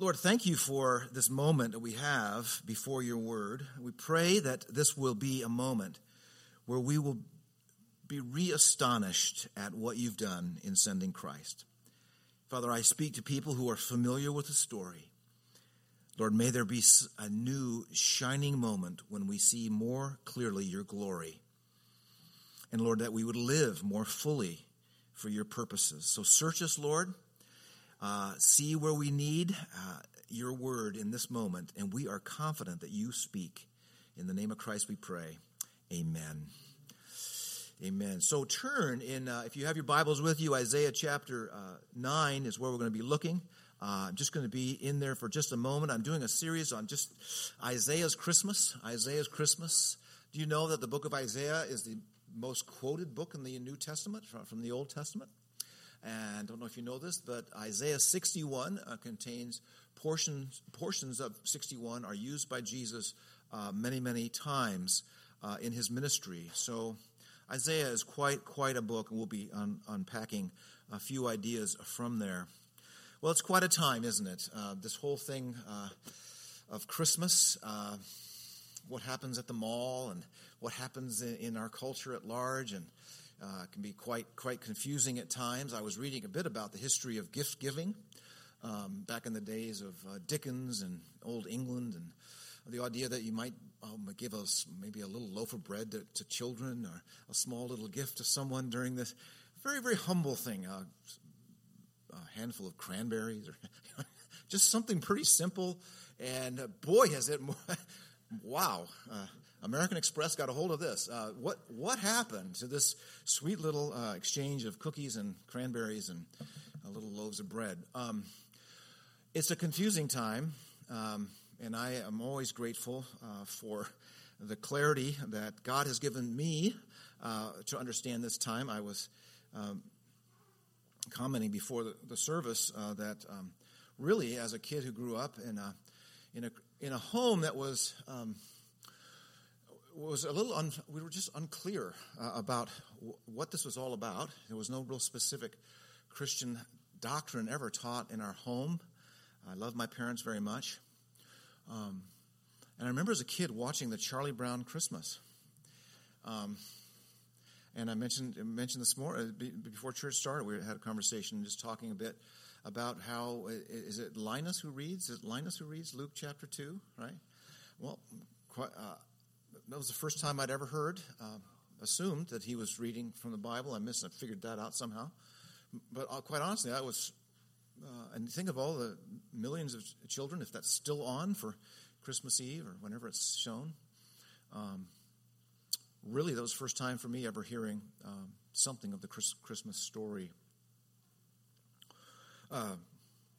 Lord, thank you for this moment that we have before your word. We pray that this will be a moment where we will be re astonished at what you've done in sending Christ. Father, I speak to people who are familiar with the story. Lord, may there be a new shining moment when we see more clearly your glory. And Lord, that we would live more fully for your purposes. So search us, Lord uh, see where we need uh, your word in this moment, and we are confident that you speak. In the name of Christ we pray. Amen. Amen. So turn in, uh, if you have your Bibles with you, Isaiah chapter uh, 9 is where we're going to be looking. Uh, I'm just going to be in there for just a moment. I'm doing a series on just Isaiah's Christmas. Isaiah's Christmas. Do you know that the book of Isaiah is the most quoted book in the New Testament from the Old Testament? And I don't know if you know this, but Isaiah 61 uh, contains portions portions of 61 are used by Jesus uh, many many times uh, in his ministry. So Isaiah is quite quite a book, and we'll be un- unpacking a few ideas from there. Well, it's quite a time, isn't it? Uh, this whole thing uh, of Christmas, uh, what happens at the mall, and what happens in, in our culture at large, and uh, can be quite quite confusing at times. I was reading a bit about the history of gift giving um, back in the days of uh, Dickens and Old England, and the idea that you might um, give us maybe a little loaf of bread to, to, children or a small little gift to someone during this very very humble thing, uh, a handful of cranberries or just something pretty simple. And uh, boy, has it! wow uh, American Express got a hold of this. Uh, what what happened to this sweet little uh, exchange of cookies and cranberries and little loaves of bread? Um, it's a confusing time, um, and I am always grateful uh, for the clarity that God has given me uh, to understand this time. I was um, commenting before the, the service uh, that um, really, as a kid who grew up in a in a in a home that was um, was a little, un, we were just unclear uh, about w- what this was all about. There was no real specific Christian doctrine ever taught in our home. I love my parents very much. Um, and I remember as a kid watching the Charlie Brown Christmas. Um, and I mentioned mentioned this morning before church started. We had a conversation just talking a bit about how is it Linus who reads? Is it Linus who reads Luke chapter two? Right. Well, quite, uh, that was the first time I'd ever heard, uh, assumed that he was reading from the Bible. I missed, I figured that out somehow. But uh, quite honestly, I was, uh, and think of all the millions of children, if that's still on for Christmas Eve or whenever it's shown. Um, really, that was the first time for me ever hearing um, something of the Christmas story. Uh,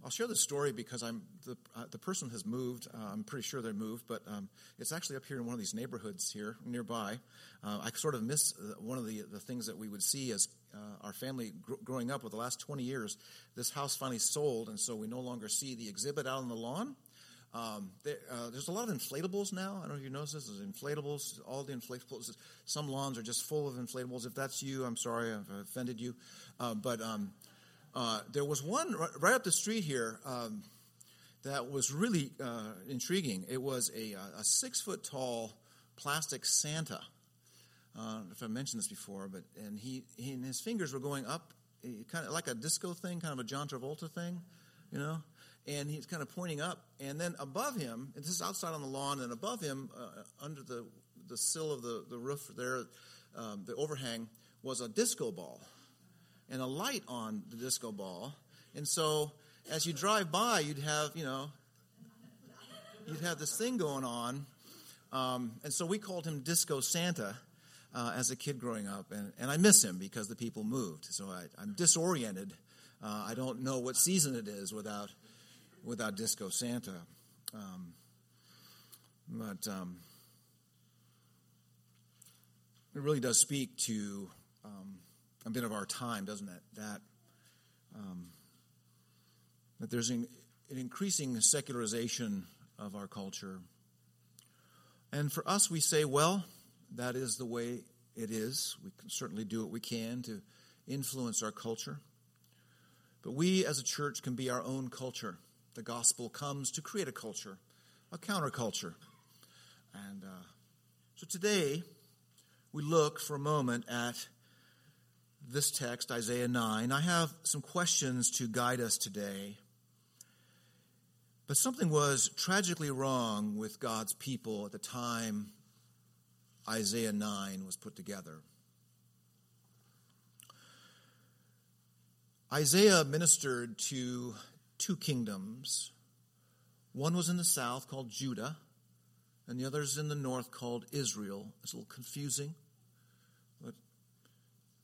I'll share this story because I'm the, uh, the person has moved. Uh, I'm pretty sure they moved, but um, it's actually up here in one of these neighborhoods here nearby. Uh, I sort of miss uh, one of the, the things that we would see as uh, our family gr- growing up with the last 20 years. This house finally sold, and so we no longer see the exhibit out on the lawn. Um, there, uh, there's a lot of inflatables now. I don't know if you noticed this. There's inflatables, all the inflatables. Some lawns are just full of inflatables. If that's you, I'm sorry I've offended you. but um, uh, there was one right, right, up the street here um, that was really uh, intriguing. It was a, uh, a, six foot tall plastic Santa. Uh, if I mentioned this before, but and he, he and his fingers were going up, kind of like a disco thing, kind of a John Travolta thing, you know. And he's kind of pointing up, and then above him, and this is outside on the lawn, and above him, uh, under the the sill of the the roof there, um, the overhang was a disco ball and a light on the disco ball. And so as you drive by, you'd have, you know, you'd have this thing going on. Um, and so we called him Disco Santa uh, as a kid growing up. And, and I miss him because the people moved. So I, am disoriented. Uh, I don't know what season it is without, without Disco Santa. Um, but um, it really does speak to um, a bit of our time, doesn't it? That um, that there's an, an increasing secularization of our culture, and for us, we say, well, that is the way it is. We can certainly do what we can to influence our culture, but we as a church can be our own culture. The gospel comes to create a culture, a counterculture. And uh, so today, we look for a moment at this text, Isaiah 9. I have some questions to guide us today. But something was tragically wrong with God's people at the time Isaiah 9 was put together. Isaiah ministered to two kingdoms. One was in the south called Judah, and the other is in the north called Israel. It's a little confusing. But,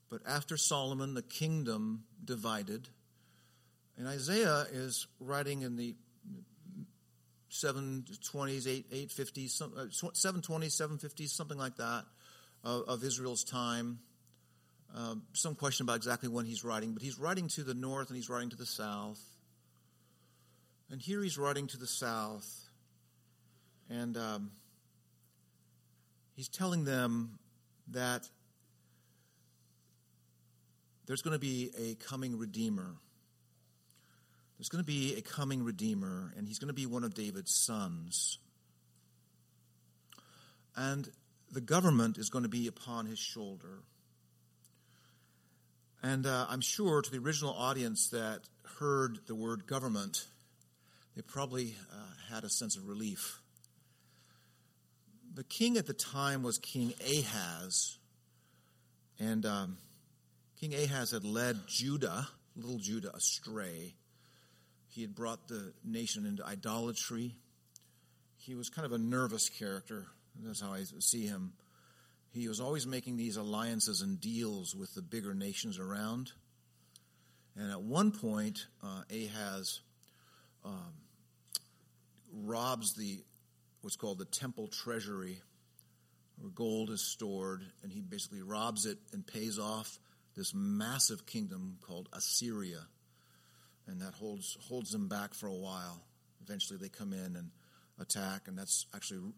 but after Solomon, the kingdom divided. And Isaiah is writing in the 720s, 8, 850s, 720s, 750s, something like that, of, of Israel's time. Um, some question about exactly when he's writing, but he's writing to the north and he's writing to the south. And here he's writing to the south, and um, he's telling them that there's going to be a coming Redeemer. There's going to be a coming Redeemer, and he's going to be one of David's sons. And the government is going to be upon his shoulder. And uh, I'm sure to the original audience that heard the word government, they probably uh, had a sense of relief. The king at the time was King Ahaz, and um, King Ahaz had led Judah, little Judah, astray. He had brought the nation into idolatry. He was kind of a nervous character. That's how I see him. He was always making these alliances and deals with the bigger nations around. And at one point, uh, Ahaz um, robs the what's called the temple treasury, where gold is stored, and he basically robs it and pays off this massive kingdom called Assyria and that holds holds them back for a while. Eventually, they come in and attack, and that's actually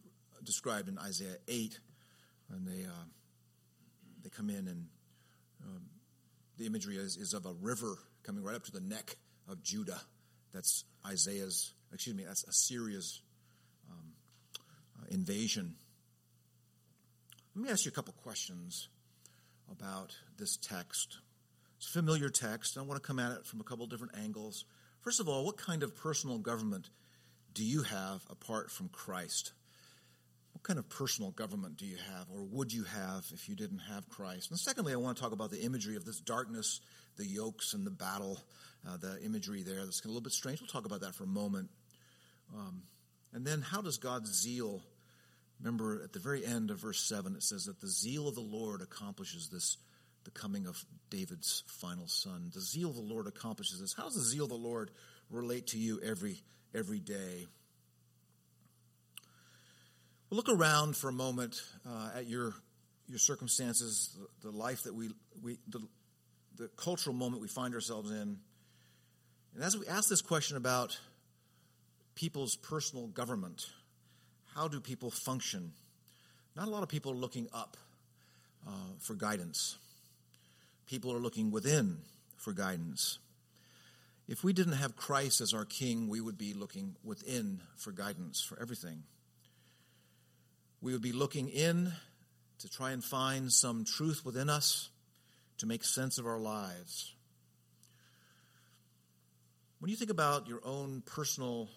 described in Isaiah eight, and they uh, they come in, and um, the imagery is, is of a river coming right up to the neck of Judah. That's Isaiah's, excuse me, that's Assyria's um, uh, invasion. Let me ask you a couple questions about this text. It's a familiar text. I want to come at it from a couple different angles. First of all, what kind of personal government do you have apart from Christ? What kind of personal government do you have, or would you have if you didn't have Christ? And secondly, I want to talk about the imagery of this darkness, the yokes, and the battle, uh, the imagery there that's a little bit strange. We'll talk about that for a moment. Um, and then, how does God's zeal, remember at the very end of verse 7, it says that the zeal of the Lord accomplishes this the coming of David's final son. The zeal of the Lord accomplishes this. How does the zeal of the Lord relate to you every every day? Well, look around for a moment uh, at your your circumstances, the, the life that we we the, the cultural moment we find ourselves in. And as we ask this question about people's personal government, how do people function? Not a lot of people are looking up uh, for guidance people are looking within for guidance. If we didn't have Christ as our King, we would be looking within for guidance for everything. We would be looking in to try and find some truth within us to make sense of our lives. When you think about your own personal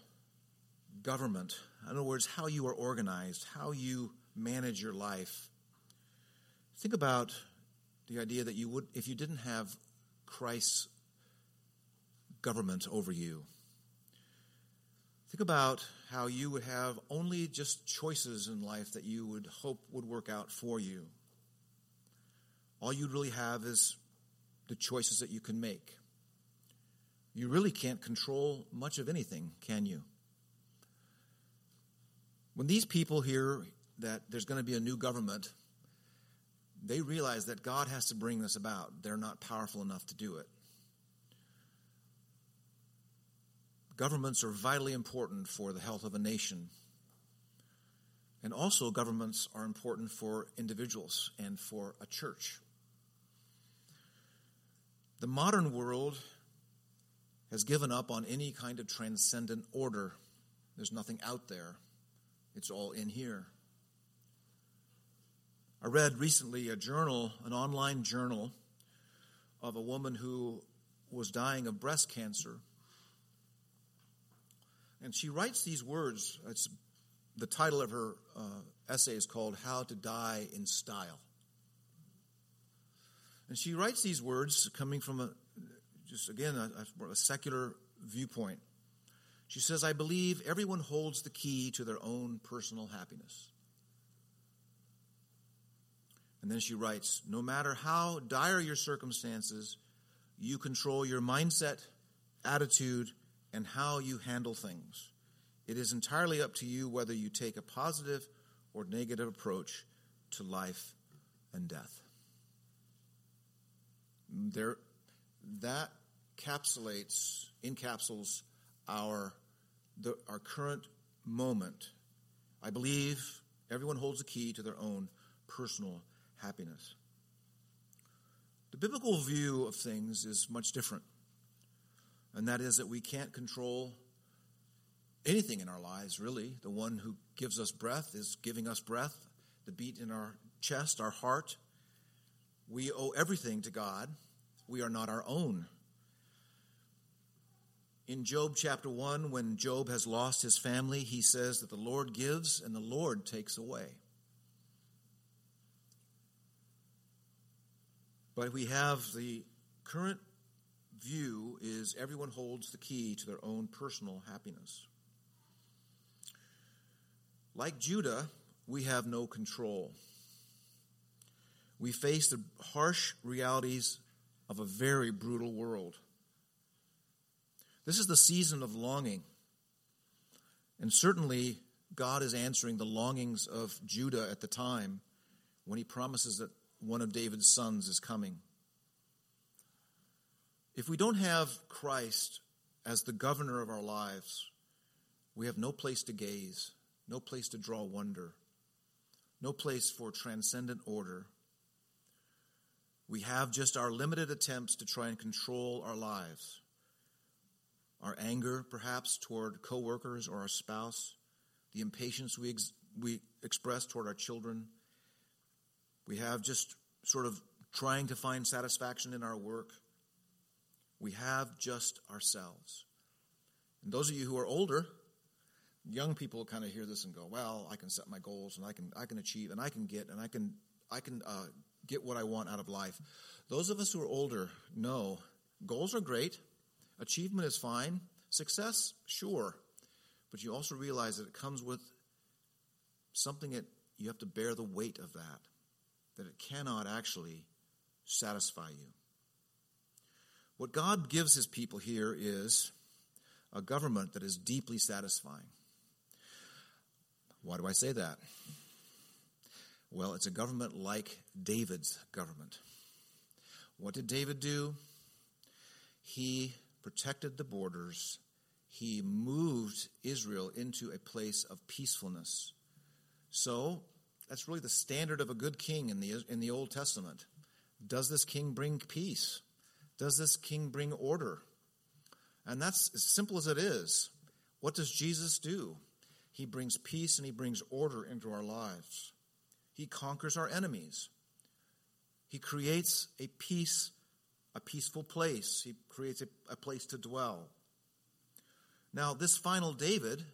government, in other words, how you are organized, how you manage your life, think about the idea that you would, if you didn't have Christ's government over you, think about how you would have only just choices in life that you would hope would work out for you. All you really have is the choices that you can make. You really can't control much of anything, can you? When these people hear that there's going to be a new government, they realize that God has to bring this about. They're not powerful enough to do it. Governments are vitally important for the health of a nation. And also, governments are important for individuals and for a church. The modern world has given up on any kind of transcendent order. There's nothing out there, it's all in here. I read recently a journal, an online journal, of a woman who was dying of breast cancer. And she writes these words. It's, the title of her uh, essay is called How to Die in Style. And she writes these words coming from a, just again, a, a secular viewpoint. She says, I believe everyone holds the key to their own personal happiness. And then she writes, No matter how dire your circumstances, you control your mindset, attitude, and how you handle things. It is entirely up to you whether you take a positive or negative approach to life and death. There, that encapsulates, encapsulates our, the, our current moment. I believe everyone holds a key to their own personal happiness. The biblical view of things is much different, and that is that we can't control anything in our lives, really. The one who gives us breath is giving us breath, the beat in our chest, our heart. We owe everything to God. We are not our own in Job chapter 1, when Job has lost his family, he says that the Lord gives and the Lord takes away. But we have the current view is everyone holds the key to their own personal happiness. Like Judah, we have no control. We face the harsh realities of a very brutal world. This is the season of longing. And certainly, God is answering the longings of Judah at the time when he promises that one of David's sons is coming. If we don't have Christ as the governor of our lives, we have no place to gaze, no place to draw wonder, no place for transcendent order. We have just our limited attempts to try and control our lives our anger, perhaps, toward coworkers or our spouse, the impatience we, ex- we express toward our children. We have just sort of trying to find satisfaction in our work. We have just ourselves. And those of you who are older, young people kind of hear this and go, "Well, I can set my goals and I can I can achieve and I can get and I can I can uh, get what I want out of life." Those of us who are older know goals are great. Achievement is fine. Success, sure. But you also realize that it comes with something that you have to bear the weight of that, that it cannot actually satisfy you. What God gives his people here is a government that is deeply satisfying. Why do I say that? Well, it's a government like David's government. What did David do? He protected the borders, he moved Israel into a place of peacefulness. So, that's really the standard of a good king in the, in the Old Testament. Does this king bring peace? Does this king bring order? And that's as simple as it is. What does Jesus do? He brings peace and he brings order into our lives. He conquers our enemies. He creates a peace a peaceful place. He creates a, a place to dwell. Now, this final David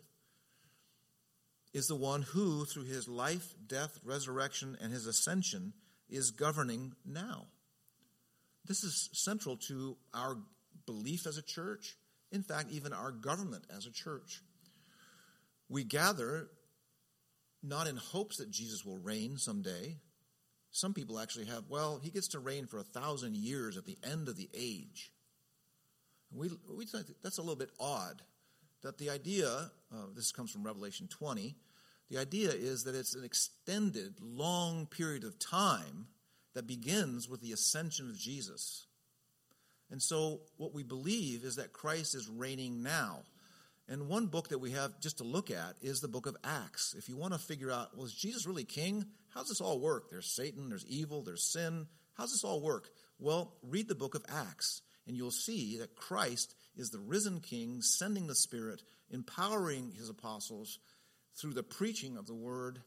is the one who, through his life, death, resurrection, and his ascension, is governing now. This is central to our belief as a church, in fact, even our government as a church. We gather not in hopes that Jesus will reign someday, some people actually have, well, he gets to reign for a thousand years at the end of the age. We, we think that's a little bit odd. That the idea, uh, this comes from Revelation 20, the idea is that it's an extended, long period of time that begins with the ascension of Jesus. And so, what we believe is that Christ is reigning now. And one book that we have just to look at is the book of Acts. If you want to figure out, well, is Jesus really king? How's this all work? There's Satan, there's evil, there's sin. How's this all work? Well, read the book of Acts, and you'll see that Christ is the risen king sending the Spirit, empowering his apostles through the preaching of the word,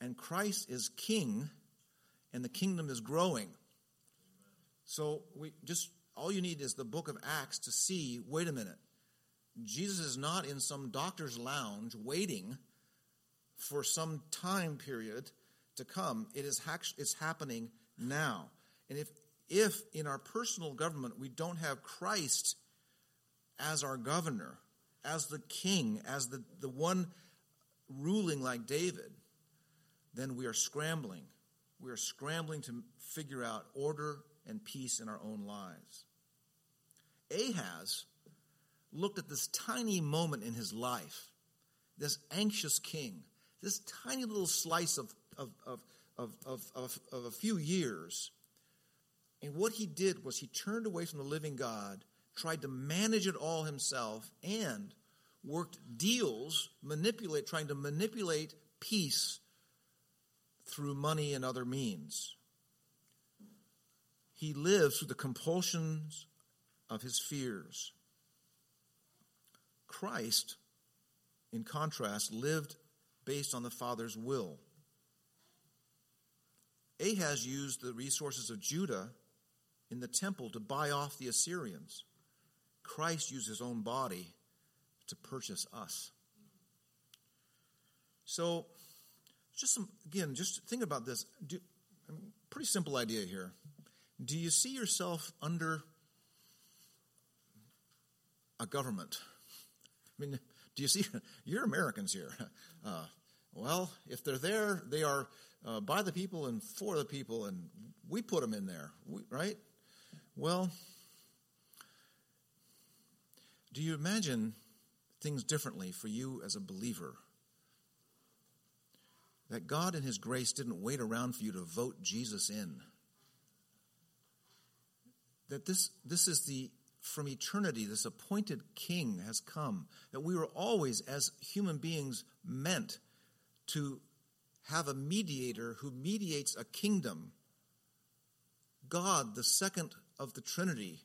and Christ is king, and the kingdom is growing. So we just all you need is the book of Acts to see, wait a minute. Jesus is not in some doctor's lounge waiting for some time period to come. It is it's happening now. And if if in our personal government we don't have Christ as our governor, as the king, as the, the one ruling like David, then we are scrambling. We are scrambling to figure out order and peace in our own lives. Ahaz looked at this tiny moment in his life, this anxious king, this tiny little slice of, of, of, of, of, of, of a few years. And what he did was he turned away from the living God, tried to manage it all himself, and worked deals, manipulate, trying to manipulate peace through money and other means. He lives through the compulsions of his fears. Christ, in contrast, lived based on the Father's will. Ahaz used the resources of Judah in the temple to buy off the Assyrians. Christ used his own body to purchase us. So, just some, again, just think about this. Do, pretty simple idea here. Do you see yourself under a government? I mean, do you see? You're Americans here. Uh, well, if they're there, they are uh, by the people and for the people, and we put them in there, we, right? Well, do you imagine things differently for you as a believer? That God in His grace didn't wait around for you to vote Jesus in. That this, this is the from eternity, this appointed king has come, that we were always, as human beings, meant to have a mediator who mediates a kingdom. God, the second of the Trinity,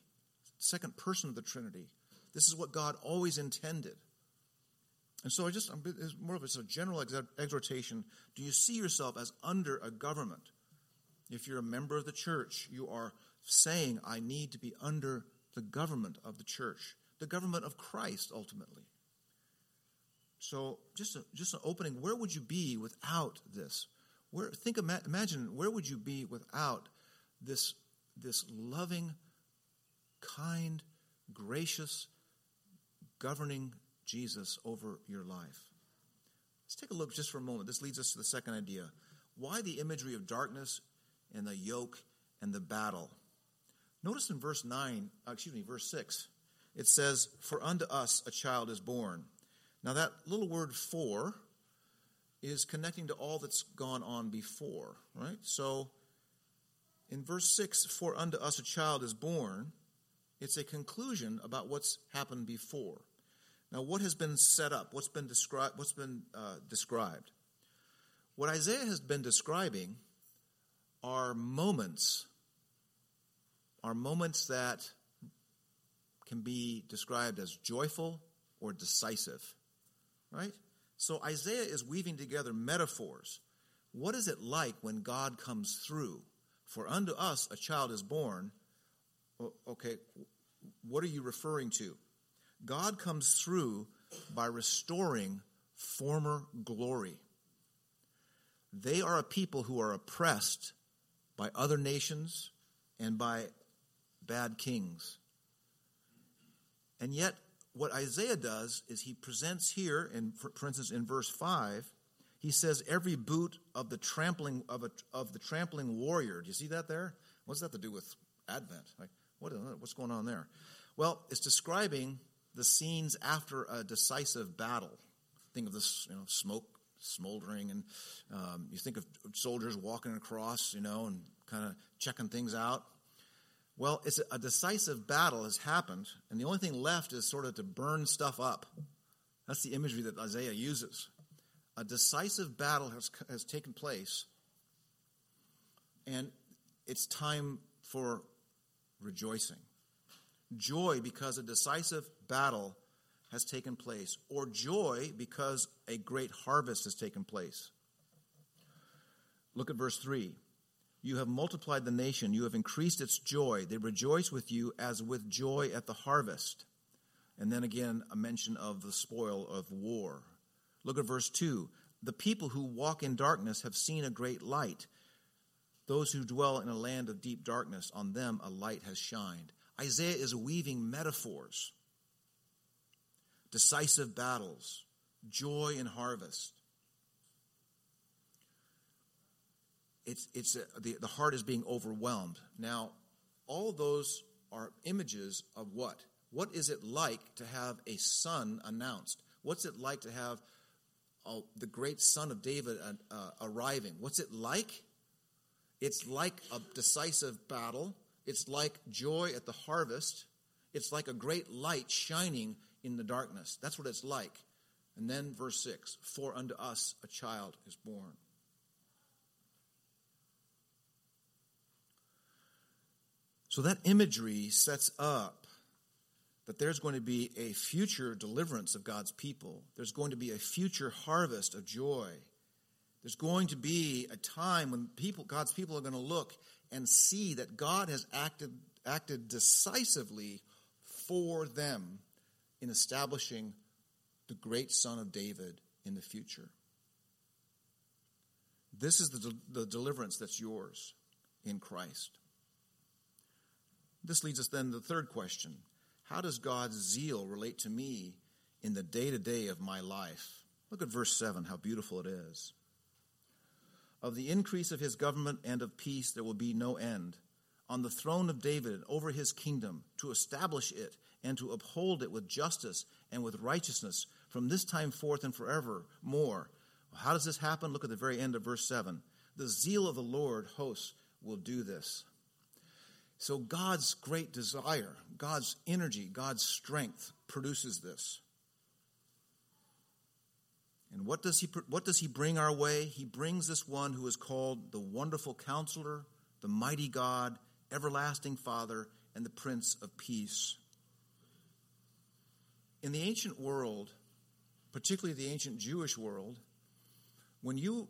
second person of the Trinity. This is what God always intended. And so I just, it's more of a general exhortation. Do you see yourself as under a government? If you're a member of the church, you are saying, I need to be under the government of the church, the government of Christ ultimately. So, just a, just an opening. Where would you be without this? Where think imagine where would you be without this this loving, kind, gracious, governing Jesus over your life? Let's take a look just for a moment. This leads us to the second idea. Why the imagery of darkness and the yoke and the battle? Notice in verse 9, uh, excuse me, verse 6, it says, For unto us a child is born. Now, that little word for is connecting to all that's gone on before, right? So, in verse 6, For unto us a child is born, it's a conclusion about what's happened before. Now, what has been set up? What's been described? What's been uh, described? What Isaiah has been describing are moments are moments that can be described as joyful or decisive, right? So Isaiah is weaving together metaphors. What is it like when God comes through? For unto us a child is born. Okay, what are you referring to? God comes through by restoring former glory. They are a people who are oppressed by other nations and by bad kings. And yet, what Isaiah does is he presents here, in, for instance, in verse 5, he says, Every boot of the trampling of, a, of the trampling warrior. Do you see that there? What's that to do with Advent? Like, what, what's going on there? Well, it's describing the scenes after a decisive battle. Think of this, you know, smoke smoldering, and um, you think of soldiers walking across, you know, and kind of checking things out. Well, it's a decisive battle has happened, and the only thing left is sort of to burn stuff up. That's the imagery that Isaiah uses. A decisive battle has, has taken place, and it's time for rejoicing. joy because a decisive battle has taken place, or joy because a great harvest has taken place. Look at verse 3. You have multiplied the nation, you have increased its joy. They rejoice with you as with joy at the harvest. And then again, a mention of the spoil of war. Look at verse 2. The people who walk in darkness have seen a great light. Those who dwell in a land of deep darkness, on them a light has shined. Isaiah is weaving metaphors, decisive battles, joy in harvest. It's, it's a, the, the heart is being overwhelmed. Now, all those are images of what? What is it like to have a son announced? What's it like to have uh, the great son of David uh, uh, arriving? What's it like? It's like a decisive battle. It's like joy at the harvest. It's like a great light shining in the darkness. That's what it's like. And then verse 6 For unto us a child is born. So that imagery sets up that there's going to be a future deliverance of God's people. There's going to be a future harvest of joy. There's going to be a time when people, God's people are going to look and see that God has acted, acted decisively for them in establishing the great Son of David in the future. This is the, the deliverance that's yours in Christ. This leads us then to the third question How does God's zeal relate to me in the day to day of my life? Look at verse 7, how beautiful it is. Of the increase of his government and of peace there will be no end. On the throne of David and over his kingdom, to establish it and to uphold it with justice and with righteousness from this time forth and forever more. How does this happen? Look at the very end of verse 7. The zeal of the Lord hosts will do this. So God's great desire, God's energy, God's strength produces this. And what does he what does he bring our way? He brings this one who is called the wonderful counselor, the mighty God, everlasting Father, and the Prince of Peace. In the ancient world, particularly the ancient Jewish world, when you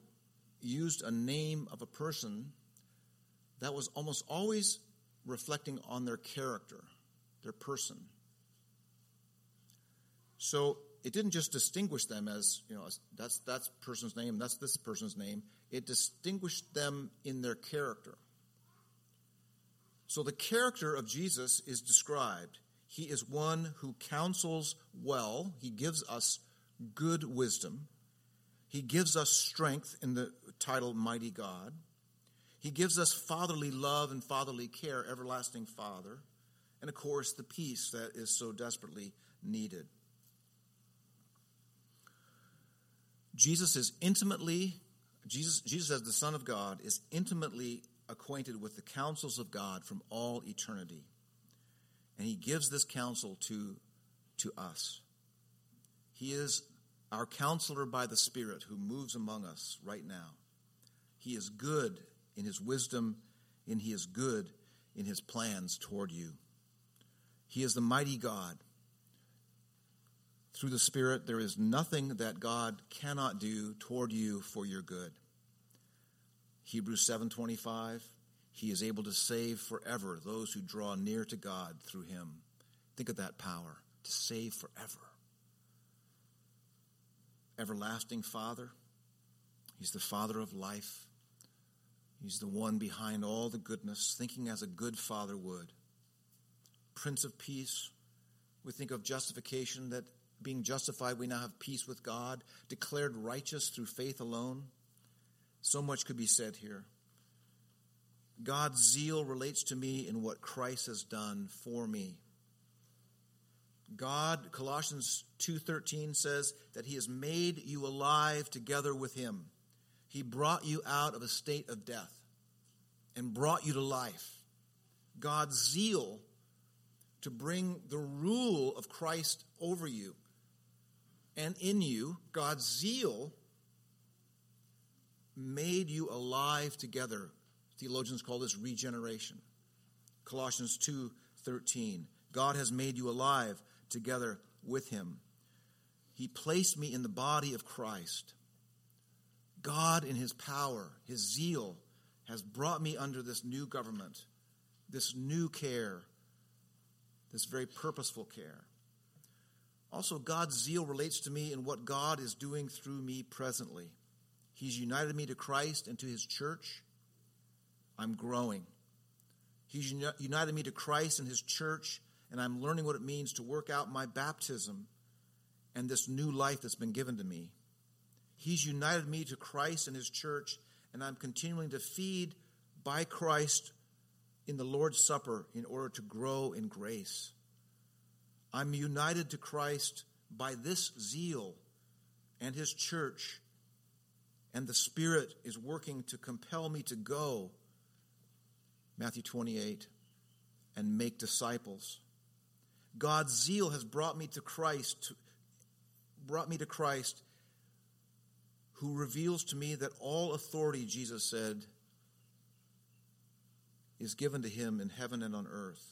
used a name of a person, that was almost always reflecting on their character, their person. So it didn't just distinguish them as, you know, that's that person's name, that's this person's name. It distinguished them in their character. So the character of Jesus is described. He is one who counsels well, he gives us good wisdom. He gives us strength in the title Mighty God. He gives us fatherly love and fatherly care, everlasting Father. And of course, the peace that is so desperately needed. Jesus is intimately, Jesus, Jesus as the Son of God, is intimately acquainted with the counsels of God from all eternity. And he gives this counsel to, to us. He is our counselor by the Spirit who moves among us right now. He is good in his wisdom, and he is good in his plans toward you. He is the mighty God through the Spirit, there is nothing that God cannot do toward you for your good. Hebrews 7:25 He is able to save forever those who draw near to God through him. Think of that power to save forever. Everlasting Father, He's the Father of life. He's the one behind all the goodness, thinking as a good father would. Prince of Peace, we think of justification that being justified, we now have peace with God, declared righteous through faith alone. So much could be said here. God's zeal relates to me in what Christ has done for me. God, Colossians 2:13 says that he has made you alive together with him. He brought you out of a state of death and brought you to life. God's zeal to bring the rule of Christ over you and in you, God's zeal made you alive together. Theologians call this regeneration. Colossians 2:13. God has made you alive together with him. He placed me in the body of Christ. God, in his power, his zeal, has brought me under this new government, this new care, this very purposeful care. Also, God's zeal relates to me in what God is doing through me presently. He's united me to Christ and to his church. I'm growing. He's united me to Christ and his church, and I'm learning what it means to work out my baptism and this new life that's been given to me. He's united me to Christ and his church, and I'm continuing to feed by Christ in the Lord's Supper in order to grow in grace. I'm united to Christ by this zeal and his church, and the Spirit is working to compel me to go, Matthew 28, and make disciples. God's zeal has brought me to Christ, brought me to Christ, who reveals to me that all authority, Jesus said, is given to him in heaven and on earth.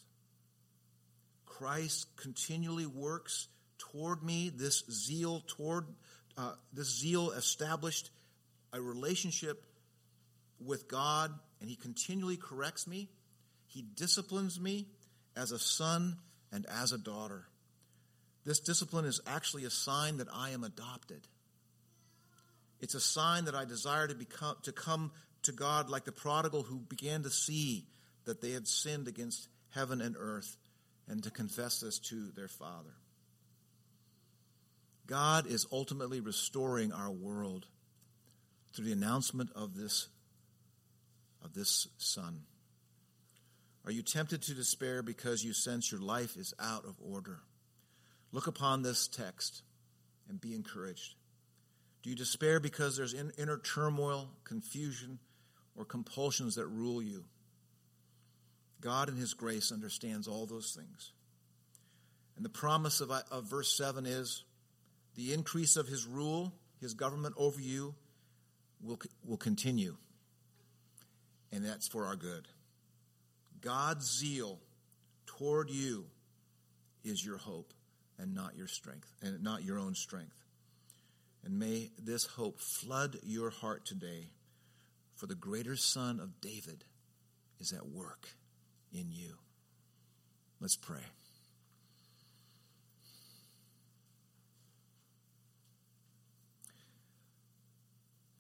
Christ continually works toward me, this zeal toward uh, this zeal established a relationship with God, and He continually corrects me. He disciplines me as a son and as a daughter. This discipline is actually a sign that I am adopted. It's a sign that I desire to become to come to God like the prodigal who began to see that they had sinned against heaven and earth and to confess this to their Father. God is ultimately restoring our world through the announcement of this, of this Son. Are you tempted to despair because you sense your life is out of order? Look upon this text and be encouraged. Do you despair because there's inner turmoil, confusion, or compulsions that rule you? God in His grace understands all those things. And the promise of, of verse 7 is the increase of His rule, His government over you, will, will continue. And that's for our good. God's zeal toward you is your hope and not your strength, and not your own strength. And may this hope flood your heart today, for the greater Son of David is at work in you. Let's pray.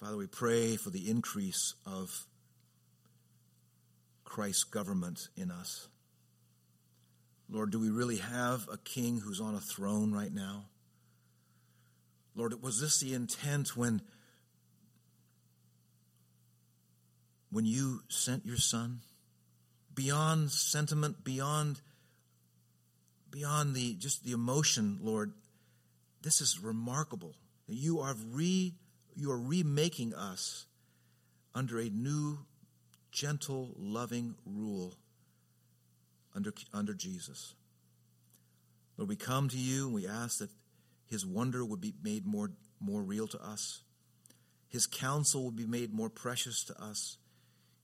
Father, we pray for the increase of Christ's government in us. Lord, do we really have a king who's on a throne right now? Lord, was this the intent when, when you sent your son? beyond sentiment, beyond beyond the just the emotion, Lord. This is remarkable. You are re you are remaking us under a new, gentle, loving rule under, under Jesus. Lord, we come to you and we ask that his wonder would be made more, more real to us. His counsel would be made more precious to us.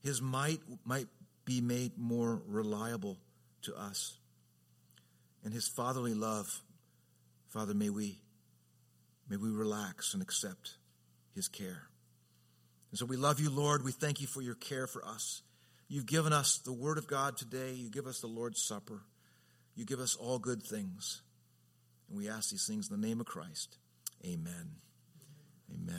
His might might be made more reliable to us. And his fatherly love, Father, may we, may we relax and accept his care. And so we love you, Lord. We thank you for your care for us. You've given us the word of God today. You give us the Lord's Supper. You give us all good things. And we ask these things in the name of Christ. Amen. Amen.